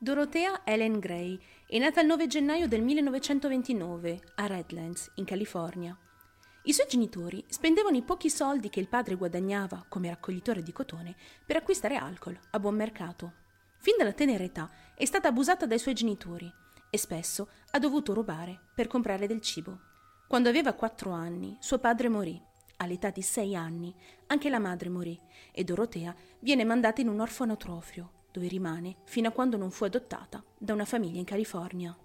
Dorothea Ellen Gray è nata il 9 gennaio del 1929 a Redlands, in California. I suoi genitori spendevano i pochi soldi che il padre guadagnava come raccoglitore di cotone per acquistare alcol a buon mercato. Fin dalla tenera età è stata abusata dai suoi genitori e spesso ha dovuto rubare per comprare del cibo. Quando aveva quattro anni, suo padre morì. All'età di sei anni, anche la madre morì e Dorotea viene mandata in un orfanotrofio, dove rimane fino a quando non fu adottata da una famiglia in California.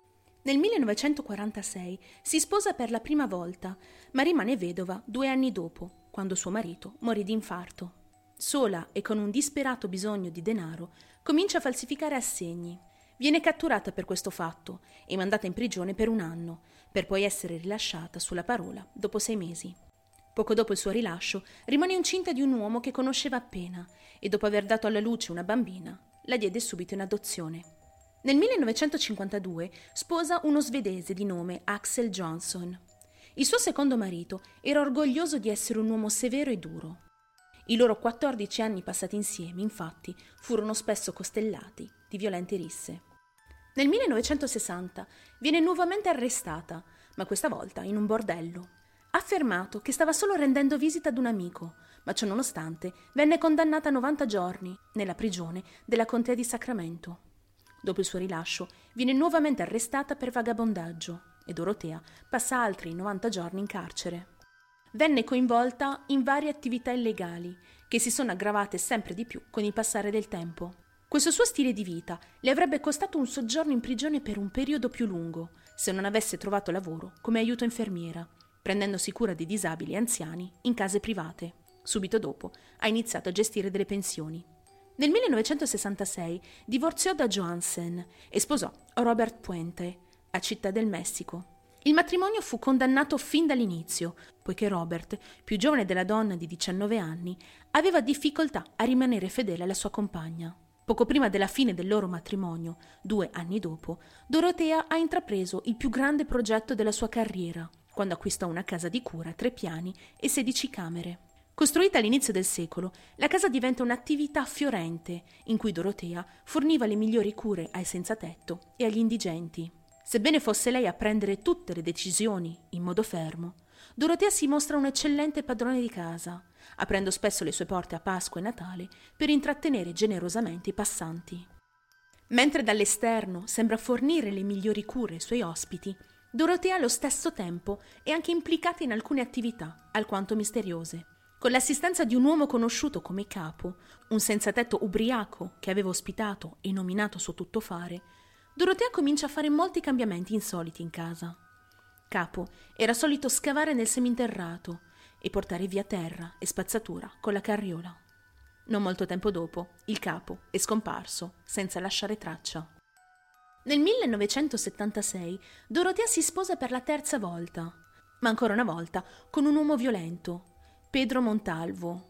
Nel 1946 si sposa per la prima volta, ma rimane vedova due anni dopo, quando suo marito morì di infarto. Sola e con un disperato bisogno di denaro, comincia a falsificare assegni. Viene catturata per questo fatto e mandata in prigione per un anno, per poi essere rilasciata sulla parola dopo sei mesi. Poco dopo il suo rilascio rimane incinta di un uomo che conosceva appena e dopo aver dato alla luce una bambina la diede subito in adozione. Nel 1952 sposa uno svedese di nome Axel Johnson. Il suo secondo marito era orgoglioso di essere un uomo severo e duro. I loro 14 anni passati insieme, infatti, furono spesso costellati di violente risse. Nel 1960 viene nuovamente arrestata, ma questa volta in un bordello. Ha affermato che stava solo rendendo visita ad un amico, ma ciò nonostante venne condannata a 90 giorni nella prigione della contea di Sacramento. Dopo il suo rilascio, viene nuovamente arrestata per vagabondaggio e Dorotea passa altri 90 giorni in carcere. Venne coinvolta in varie attività illegali, che si sono aggravate sempre di più con il passare del tempo. Questo suo stile di vita le avrebbe costato un soggiorno in prigione per un periodo più lungo, se non avesse trovato lavoro come aiuto infermiera, prendendosi cura di disabili e anziani in case private. Subito dopo ha iniziato a gestire delle pensioni. Nel 1966 divorziò da Johansen e sposò Robert Puente a Città del Messico. Il matrimonio fu condannato fin dall'inizio, poiché Robert, più giovane della donna di 19 anni, aveva difficoltà a rimanere fedele alla sua compagna. Poco prima della fine del loro matrimonio, due anni dopo, Dorotea ha intrapreso il più grande progetto della sua carriera, quando acquistò una casa di cura a tre piani e 16 camere. Costruita all'inizio del secolo, la casa diventa un'attività fiorente in cui Dorotea forniva le migliori cure ai senza tetto e agli indigenti. Sebbene fosse lei a prendere tutte le decisioni in modo fermo, Dorotea si mostra un'eccellente padrone di casa, aprendo spesso le sue porte a Pasqua e Natale per intrattenere generosamente i passanti. Mentre dall'esterno sembra fornire le migliori cure ai suoi ospiti, Dorotea allo stesso tempo è anche implicata in alcune attività alquanto misteriose. Con l'assistenza di un uomo conosciuto come capo, un senzatetto ubriaco che aveva ospitato e nominato suo tuttofare, Dorotea comincia a fare molti cambiamenti insoliti in casa. Capo era solito scavare nel seminterrato e portare via terra e spazzatura con la carriola. Non molto tempo dopo, il capo è scomparso senza lasciare traccia. Nel 1976 Dorotea si sposa per la terza volta, ma ancora una volta con un uomo violento, Pedro Montalvo.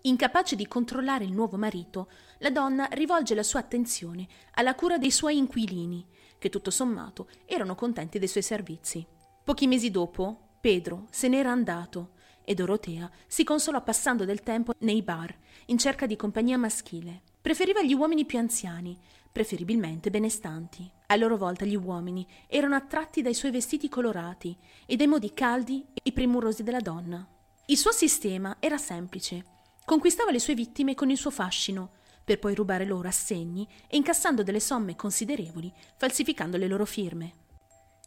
Incapace di controllare il nuovo marito, la donna rivolge la sua attenzione alla cura dei suoi inquilini, che tutto sommato erano contenti dei suoi servizi. Pochi mesi dopo, Pedro se n'era andato e Dorotea si consolò passando del tempo nei bar in cerca di compagnia maschile. Preferiva gli uomini più anziani, preferibilmente benestanti. A loro volta gli uomini erano attratti dai suoi vestiti colorati e dai modi caldi e premurosi della donna. Il suo sistema era semplice. Conquistava le sue vittime con il suo fascino, per poi rubare loro assegni e incassando delle somme considerevoli, falsificando le loro firme.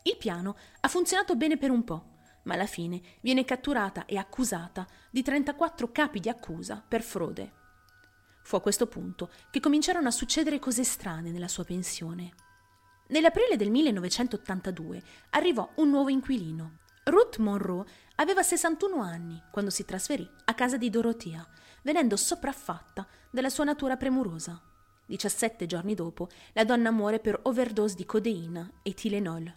Il piano ha funzionato bene per un po', ma alla fine viene catturata e accusata di 34 capi di accusa per frode. Fu a questo punto che cominciarono a succedere cose strane nella sua pensione. Nell'aprile del 1982 arrivò un nuovo inquilino, Ruth Monroe aveva 61 anni quando si trasferì a casa di Dorotea, venendo sopraffatta dalla sua natura premurosa. 17 giorni dopo, la donna muore per overdose di codeina e Tilenol.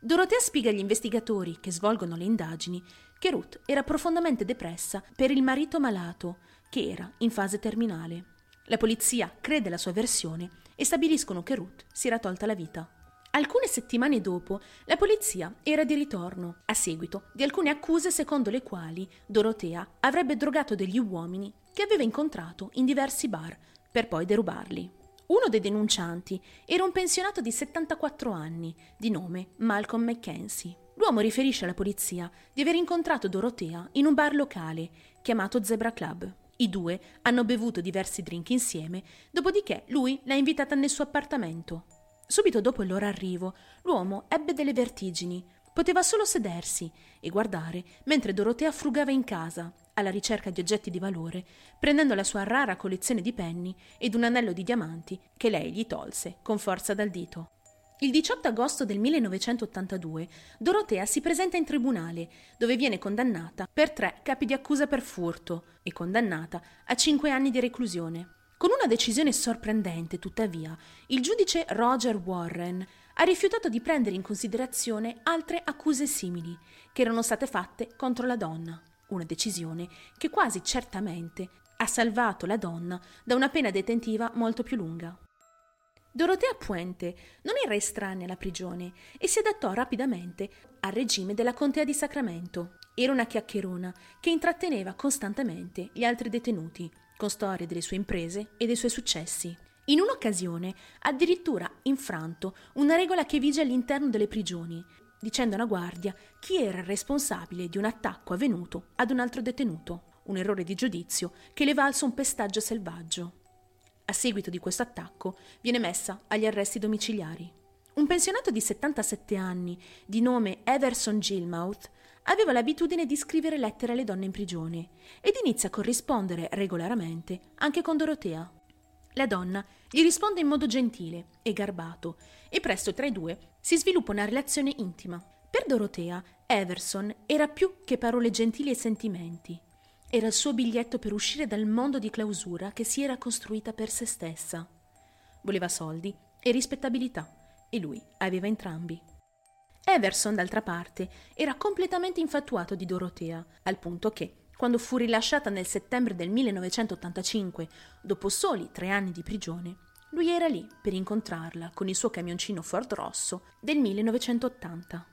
Dorotea spiega agli investigatori che svolgono le indagini che Ruth era profondamente depressa per il marito malato, che era in fase terminale. La polizia crede la sua versione e stabiliscono che Ruth si era tolta la vita. Alcune settimane dopo, la polizia era di ritorno, a seguito di alcune accuse secondo le quali Dorotea avrebbe drogato degli uomini che aveva incontrato in diversi bar per poi derubarli. Uno dei denuncianti era un pensionato di 74 anni, di nome Malcolm Mackenzie. L'uomo riferisce alla polizia di aver incontrato Dorotea in un bar locale chiamato Zebra Club. I due hanno bevuto diversi drink insieme, dopodiché lui l'ha invitata nel suo appartamento. Subito dopo il loro arrivo, l'uomo ebbe delle vertigini. Poteva solo sedersi e guardare mentre Dorotea frugava in casa, alla ricerca di oggetti di valore, prendendo la sua rara collezione di penni ed un anello di diamanti che lei gli tolse con forza dal dito. Il 18 agosto del 1982 Dorotea si presenta in tribunale, dove viene condannata per tre capi di accusa per furto e condannata a cinque anni di reclusione. Con una decisione sorprendente, tuttavia, il giudice Roger Warren ha rifiutato di prendere in considerazione altre accuse simili che erano state fatte contro la donna. Una decisione che quasi certamente ha salvato la donna da una pena detentiva molto più lunga. Dorotea Puente non era estranea alla prigione e si adattò rapidamente al regime della contea di Sacramento. Era una chiacchierona che intratteneva costantemente gli altri detenuti con storie delle sue imprese e dei suoi successi. In un'occasione addirittura infranto una regola che vige all'interno delle prigioni, dicendo alla guardia chi era il responsabile di un attacco avvenuto ad un altro detenuto, un errore di giudizio che le valse un pestaggio selvaggio. A seguito di questo attacco viene messa agli arresti domiciliari. Un pensionato di 77 anni, di nome Everson Gilmouth, aveva l'abitudine di scrivere lettere alle donne in prigione ed inizia a corrispondere regolarmente anche con Dorotea. La donna gli risponde in modo gentile e garbato e presto tra i due si sviluppa una relazione intima. Per Dorotea, Everson era più che parole gentili e sentimenti. Era il suo biglietto per uscire dal mondo di clausura che si era costruita per se stessa. Voleva soldi e rispettabilità, e lui aveva entrambi. Everson, d'altra parte, era completamente infatuato di Dorotea, al punto che, quando fu rilasciata nel settembre del 1985, dopo soli tre anni di prigione, lui era lì per incontrarla con il suo camioncino Ford rosso del 1980.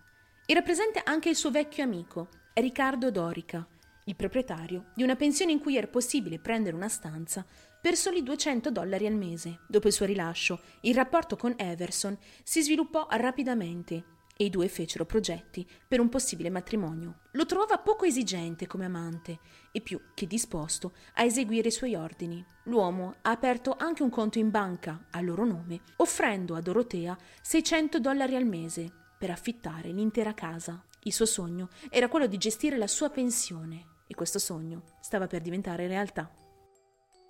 Era presente anche il suo vecchio amico, Riccardo Dorica, il proprietario di una pensione in cui era possibile prendere una stanza per soli 200 dollari al mese. Dopo il suo rilascio, il rapporto con Everson si sviluppò rapidamente e i due fecero progetti per un possibile matrimonio. Lo trovava poco esigente come amante e più che disposto a eseguire i suoi ordini. L'uomo ha aperto anche un conto in banca a loro nome, offrendo a Dorotea 600 dollari al mese per affittare l'intera casa. Il suo sogno era quello di gestire la sua pensione e questo sogno stava per diventare realtà.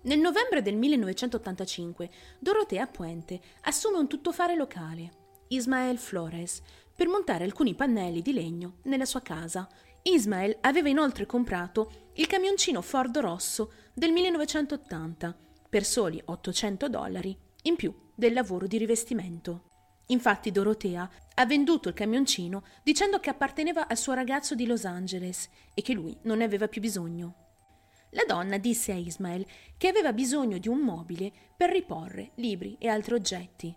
Nel novembre del 1985 Dorotea Puente assume un tuttofare locale, Ismael Flores, per montare alcuni pannelli di legno nella sua casa. Ismael aveva inoltre comprato il camioncino Ford rosso del 1980 per soli 800 dollari in più del lavoro di rivestimento. Infatti Dorotea ha venduto il camioncino dicendo che apparteneva al suo ragazzo di Los Angeles e che lui non ne aveva più bisogno. La donna disse a Ismael che aveva bisogno di un mobile per riporre libri e altri oggetti.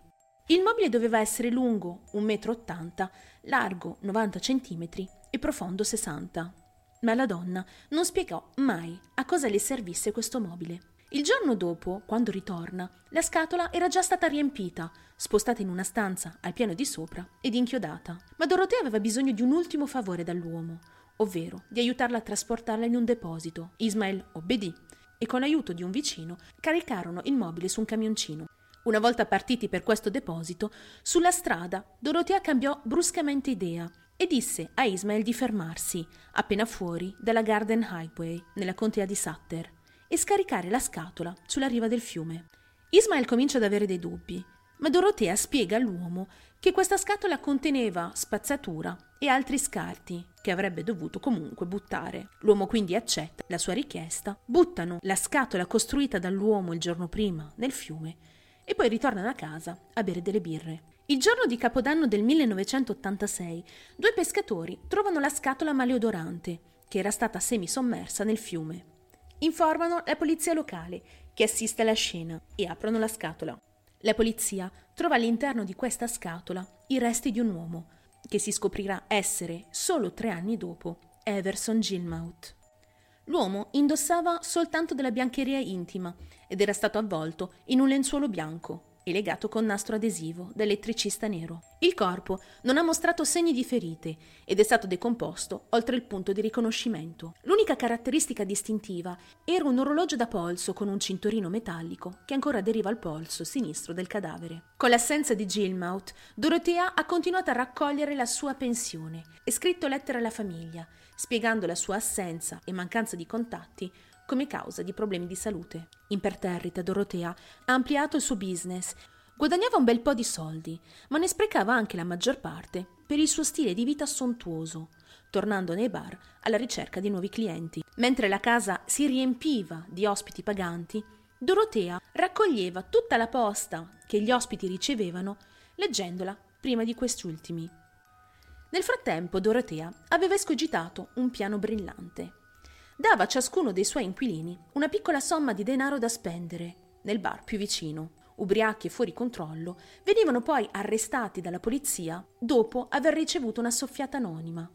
Il mobile doveva essere lungo 1,80 m, largo 90 cm e profondo 60. Ma la donna non spiegò mai a cosa le servisse questo mobile. Il giorno dopo, quando ritorna, la scatola era già stata riempita, spostata in una stanza al piano di sopra ed inchiodata. Ma Dorotea aveva bisogno di un ultimo favore dall'uomo, ovvero di aiutarla a trasportarla in un deposito. Ismael obbedì e con l'aiuto di un vicino caricarono il mobile su un camioncino. Una volta partiti per questo deposito, sulla strada Dorotea cambiò bruscamente idea e disse a Ismael di fermarsi appena fuori dalla Garden Highway nella contea di Sutter e scaricare la scatola sulla riva del fiume. Ismael comincia ad avere dei dubbi, ma Dorotea spiega all'uomo che questa scatola conteneva spazzatura e altri scarti che avrebbe dovuto comunque buttare. L'uomo quindi accetta la sua richiesta, buttano la scatola costruita dall'uomo il giorno prima nel fiume e poi ritornano a casa a bere delle birre. Il giorno di Capodanno del 1986, due pescatori trovano la scatola maleodorante che era stata semisommersa nel fiume. Informano la polizia locale, che assiste alla scena, e aprono la scatola. La polizia trova all'interno di questa scatola i resti di un uomo, che si scoprirà essere, solo tre anni dopo, Everson Gilmouth. L'uomo indossava soltanto della biancheria intima ed era stato avvolto in un lenzuolo bianco. E legato con nastro adesivo da elettricista nero. Il corpo non ha mostrato segni di ferite ed è stato decomposto oltre il punto di riconoscimento. L'unica caratteristica distintiva era un orologio da polso con un cinturino metallico che ancora aderiva al polso sinistro del cadavere. Con l'assenza di Gilmouth, Dorothea ha continuato a raccogliere la sua pensione e scritto lettere alla famiglia, spiegando la sua assenza e mancanza di contatti come causa di problemi di salute. Imperterrita, Dorotea ha ampliato il suo business. Guadagnava un bel po' di soldi, ma ne sprecava anche la maggior parte per il suo stile di vita sontuoso, tornando nei bar alla ricerca di nuovi clienti. Mentre la casa si riempiva di ospiti paganti, Dorotea raccoglieva tutta la posta che gli ospiti ricevevano, leggendola prima di questi ultimi. Nel frattempo Dorotea aveva escogitato un piano brillante dava a ciascuno dei suoi inquilini una piccola somma di denaro da spendere nel bar più vicino. Ubriachi e fuori controllo, venivano poi arrestati dalla polizia dopo aver ricevuto una soffiata anonima.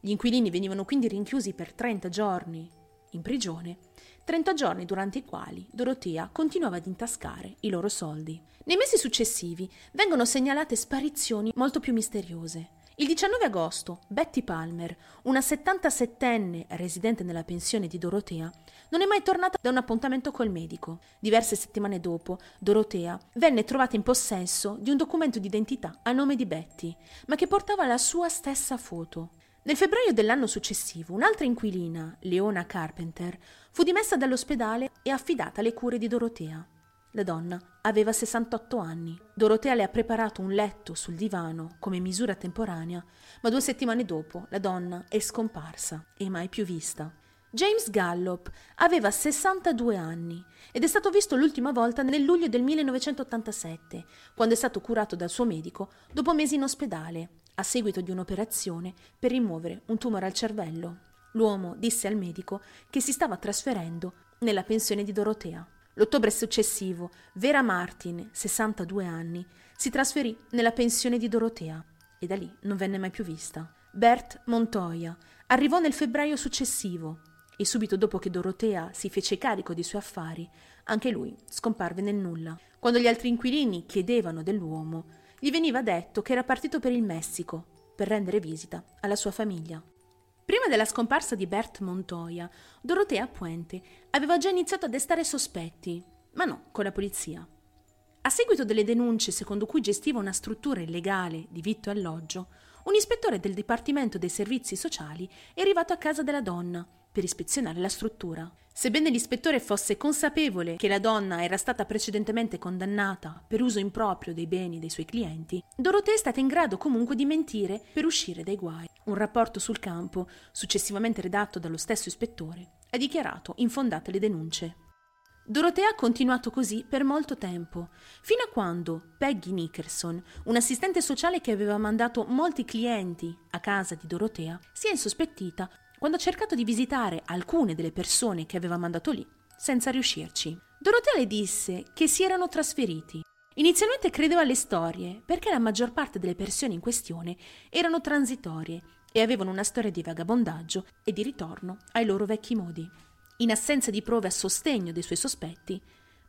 Gli inquilini venivano quindi rinchiusi per 30 giorni in prigione, 30 giorni durante i quali Dorotea continuava ad intascare i loro soldi. Nei mesi successivi vengono segnalate sparizioni molto più misteriose. Il 19 agosto, Betty Palmer, una 77enne residente nella pensione di Dorotea, non è mai tornata da un appuntamento col medico. Diverse settimane dopo, Dorotea venne trovata in possesso di un documento d'identità a nome di Betty, ma che portava la sua stessa foto. Nel febbraio dell'anno successivo, un'altra inquilina, Leona Carpenter, fu dimessa dall'ospedale e affidata alle cure di Dorotea. La donna aveva 68 anni. Dorotea le ha preparato un letto sul divano come misura temporanea, ma due settimane dopo la donna è scomparsa e mai più vista. James Gallop aveva 62 anni ed è stato visto l'ultima volta nel luglio del 1987, quando è stato curato dal suo medico dopo mesi in ospedale, a seguito di un'operazione per rimuovere un tumore al cervello. L'uomo disse al medico che si stava trasferendo nella pensione di Dorotea. L'ottobre successivo, Vera Martin, 62 anni, si trasferì nella pensione di Dorotea e da lì non venne mai più vista. Bert Montoya arrivò nel febbraio successivo e subito dopo che Dorotea si fece carico dei suoi affari, anche lui scomparve nel nulla. Quando gli altri inquilini chiedevano dell'uomo, gli veniva detto che era partito per il Messico per rendere visita alla sua famiglia. Prima della scomparsa di Bert Montoya, Dorotea Puente aveva già iniziato a destare sospetti, ma no con la polizia. A seguito delle denunce secondo cui gestiva una struttura illegale di vitto e alloggio, un ispettore del Dipartimento dei Servizi Sociali è arrivato a casa della donna per ispezionare la struttura. Sebbene l'ispettore fosse consapevole che la donna era stata precedentemente condannata per uso improprio dei beni dei suoi clienti, Dorothea è stata in grado comunque di mentire per uscire dai guai. Un rapporto sul campo, successivamente redatto dallo stesso ispettore, ha dichiarato infondate le denunce. Dorothea ha continuato così per molto tempo, fino a quando Peggy Nickerson, un'assistente sociale che aveva mandato molti clienti a casa di Dorothea, si è insospettita quando ha cercato di visitare alcune delle persone che aveva mandato lì, senza riuscirci. Dorotea le disse che si erano trasferiti. Inizialmente credeva alle storie, perché la maggior parte delle persone in questione erano transitorie e avevano una storia di vagabondaggio e di ritorno ai loro vecchi modi. In assenza di prove a sostegno dei suoi sospetti,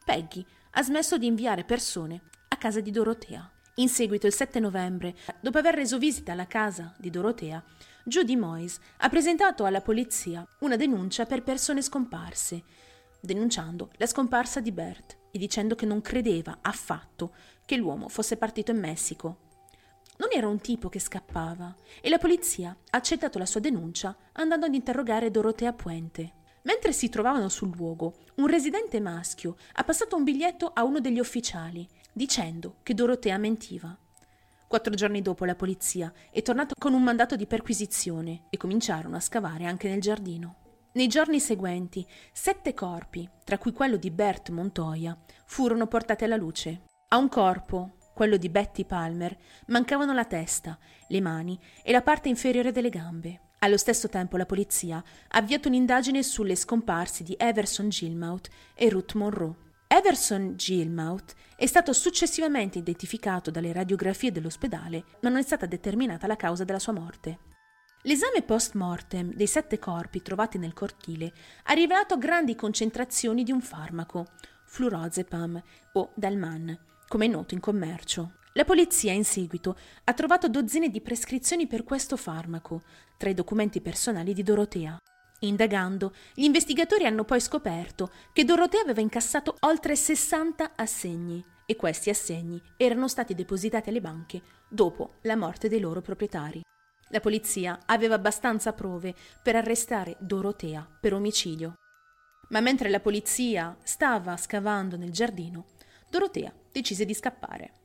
Peggy ha smesso di inviare persone a casa di Dorotea. In seguito, il 7 novembre, dopo aver reso visita alla casa di Dorotea, Judy Moyes ha presentato alla polizia una denuncia per persone scomparse, denunciando la scomparsa di Bert e dicendo che non credeva affatto che l'uomo fosse partito in Messico. Non era un tipo che scappava e la polizia ha accettato la sua denuncia andando ad interrogare Dorotea Puente. Mentre si trovavano sul luogo, un residente maschio ha passato un biglietto a uno degli ufficiali dicendo che Dorotea mentiva. Quattro giorni dopo la polizia è tornata con un mandato di perquisizione e cominciarono a scavare anche nel giardino. Nei giorni seguenti, sette corpi, tra cui quello di Bert Montoya, furono portati alla luce. A un corpo, quello di Betty Palmer, mancavano la testa, le mani e la parte inferiore delle gambe. Allo stesso tempo la polizia ha avviato un'indagine sulle scomparse di Everson Gilmouth e Ruth Monroe. Everson Gilmouth è stato successivamente identificato dalle radiografie dell'ospedale, ma non è stata determinata la causa della sua morte. L'esame post-mortem dei sette corpi trovati nel cortile ha rivelato grandi concentrazioni di un farmaco, flurazepam o Dalman, come è noto in commercio. La polizia in seguito ha trovato dozzine di prescrizioni per questo farmaco tra i documenti personali di Dorotea. Indagando, gli investigatori hanno poi scoperto che Dorotea aveva incassato oltre 60 assegni e questi assegni erano stati depositati alle banche dopo la morte dei loro proprietari. La polizia aveva abbastanza prove per arrestare Dorotea per omicidio. Ma mentre la polizia stava scavando nel giardino, Dorotea decise di scappare.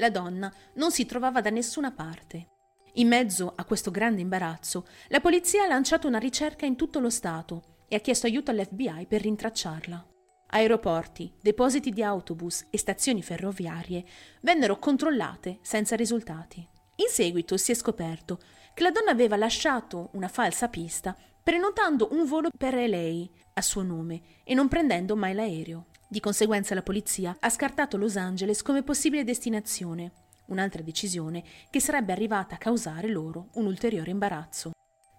La donna non si trovava da nessuna parte. In mezzo a questo grande imbarazzo, la polizia ha lanciato una ricerca in tutto lo Stato e ha chiesto aiuto all'FBI per rintracciarla. Aeroporti, depositi di autobus e stazioni ferroviarie vennero controllate senza risultati. In seguito si è scoperto che la donna aveva lasciato una falsa pista prenotando un volo per LA a suo nome e non prendendo mai l'aereo. Di conseguenza la polizia ha scartato Los Angeles come possibile destinazione, un'altra decisione che sarebbe arrivata a causare loro un ulteriore imbarazzo.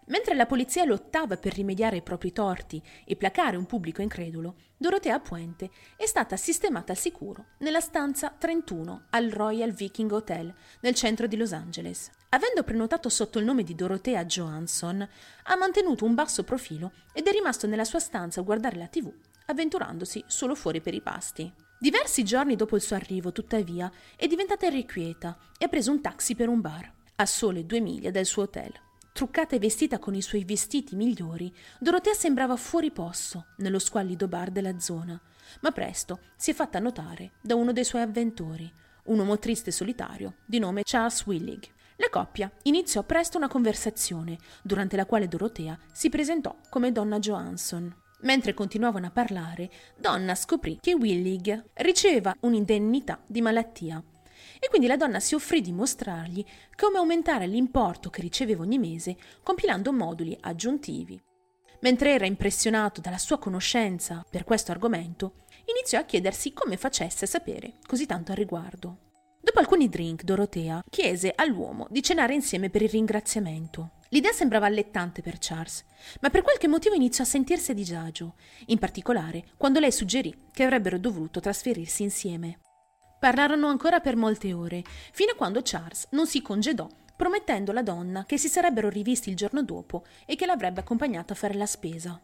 Mentre la polizia lottava per rimediare ai propri torti e placare un pubblico incredulo, Dorotea Puente è stata sistemata al sicuro nella stanza 31 al Royal Viking Hotel nel centro di Los Angeles. Avendo prenotato sotto il nome di Dorotea Johansson, ha mantenuto un basso profilo ed è rimasto nella sua stanza a guardare la TV avventurandosi solo fuori per i pasti. Diversi giorni dopo il suo arrivo, tuttavia, è diventata irrequieta e ha preso un taxi per un bar, a sole due miglia dal suo hotel. Truccata e vestita con i suoi vestiti migliori, Dorotea sembrava fuori posto nello squallido bar della zona, ma presto si è fatta notare da uno dei suoi avventori, un uomo triste e solitario di nome Charles Willig. La coppia iniziò presto una conversazione, durante la quale Dorotea si presentò come donna Johansson. Mentre continuavano a parlare, Donna scoprì che Willig riceveva un'indennità di malattia e quindi la donna si offrì di mostrargli come aumentare l'importo che riceveva ogni mese compilando moduli aggiuntivi. Mentre era impressionato dalla sua conoscenza per questo argomento, iniziò a chiedersi come facesse a sapere così tanto al riguardo. Dopo alcuni drink, Dorotea chiese all'uomo di cenare insieme per il ringraziamento. L'idea sembrava allettante per Charles, ma per qualche motivo iniziò a sentirsi a disagio, in particolare quando lei suggerì che avrebbero dovuto trasferirsi insieme. Parlarono ancora per molte ore, fino a quando Charles non si congedò, promettendo alla donna che si sarebbero rivisti il giorno dopo e che l'avrebbe accompagnato a fare la spesa.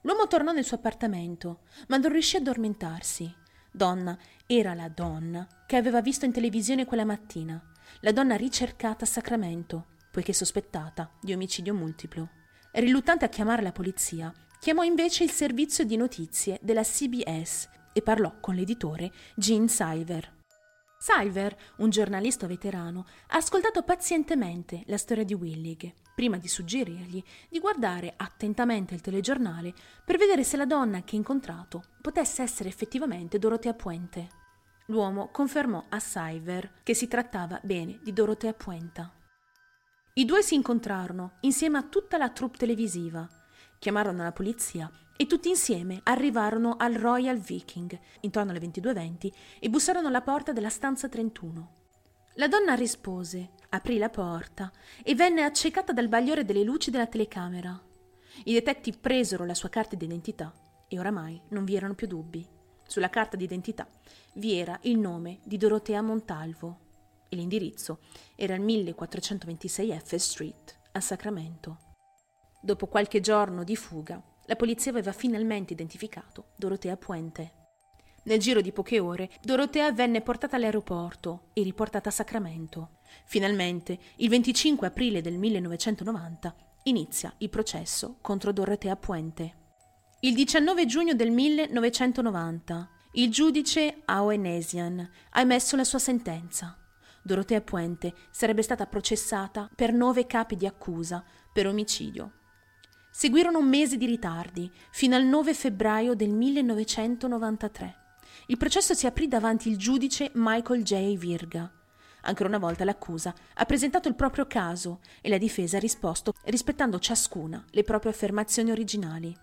L'uomo tornò nel suo appartamento, ma non riuscì a addormentarsi. Donna era la donna che aveva visto in televisione quella mattina, la donna ricercata a Sacramento, poiché sospettata di omicidio multiplo. Riluttante a chiamare la polizia, chiamò invece il servizio di notizie della CBS e parlò con l'editore Gene Silver. Silver, un giornalista veterano, ha ascoltato pazientemente la storia di Willig, prima di suggerirgli di guardare attentamente il telegiornale per vedere se la donna che ha incontrato potesse essere effettivamente Dorotea Puente. L'uomo confermò a Silver che si trattava bene di Dorotea Puenta. I due si incontrarono insieme a tutta la troupe televisiva, chiamarono la polizia e tutti insieme arrivarono al Royal Viking intorno alle 22.20 e bussarono alla porta della stanza 31. La donna rispose, aprì la porta e venne accecata dal bagliore delle luci della telecamera. I detective presero la sua carta d'identità e oramai non vi erano più dubbi. Sulla carta d'identità vi era il nome di Dorotea Montalvo e l'indirizzo era il 1426 F Street a Sacramento. Dopo qualche giorno di fuga, la polizia aveva finalmente identificato Dorotea Puente. Nel giro di poche ore, Dorotea venne portata all'aeroporto e riportata a Sacramento. Finalmente, il 25 aprile del 1990, inizia il processo contro Dorotea Puente. Il 19 giugno del 1990, il giudice Aoenesian ha emesso la sua sentenza. Dorotea Puente sarebbe stata processata per nove capi di accusa per omicidio. Seguirono un mese di ritardi, fino al 9 febbraio del 1993. Il processo si aprì davanti il giudice Michael J. Virga. Ancora una volta l'accusa ha presentato il proprio caso e la difesa ha risposto rispettando ciascuna le proprie affermazioni originali.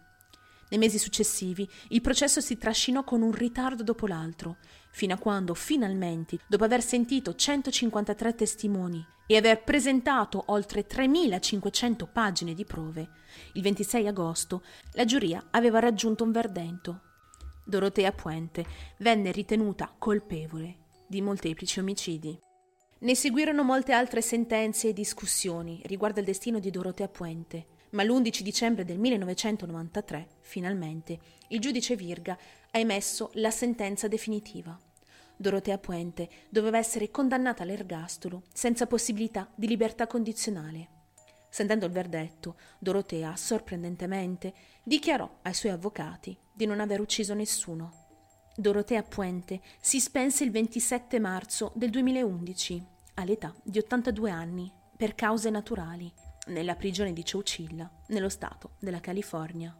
Nei mesi successivi il processo si trascinò con un ritardo dopo l'altro, fino a quando finalmente, dopo aver sentito 153 testimoni e aver presentato oltre 3500 pagine di prove, il 26 agosto la giuria aveva raggiunto un verdetto. Dorotea Puente venne ritenuta colpevole di molteplici omicidi. Ne seguirono molte altre sentenze e discussioni riguardo al destino di Dorotea Puente, ma l'11 dicembre del 1993, finalmente, il giudice Virga ha emesso la sentenza definitiva. Dorotea Puente doveva essere condannata all'ergastolo senza possibilità di libertà condizionale. Sentendo il verdetto, Dorotea, sorprendentemente, dichiarò ai suoi avvocati di non aver ucciso nessuno. Dorotea Puente si spense il 27 marzo del 2011, all'età di 82 anni, per cause naturali, nella prigione di Chowchilla, nello stato della California.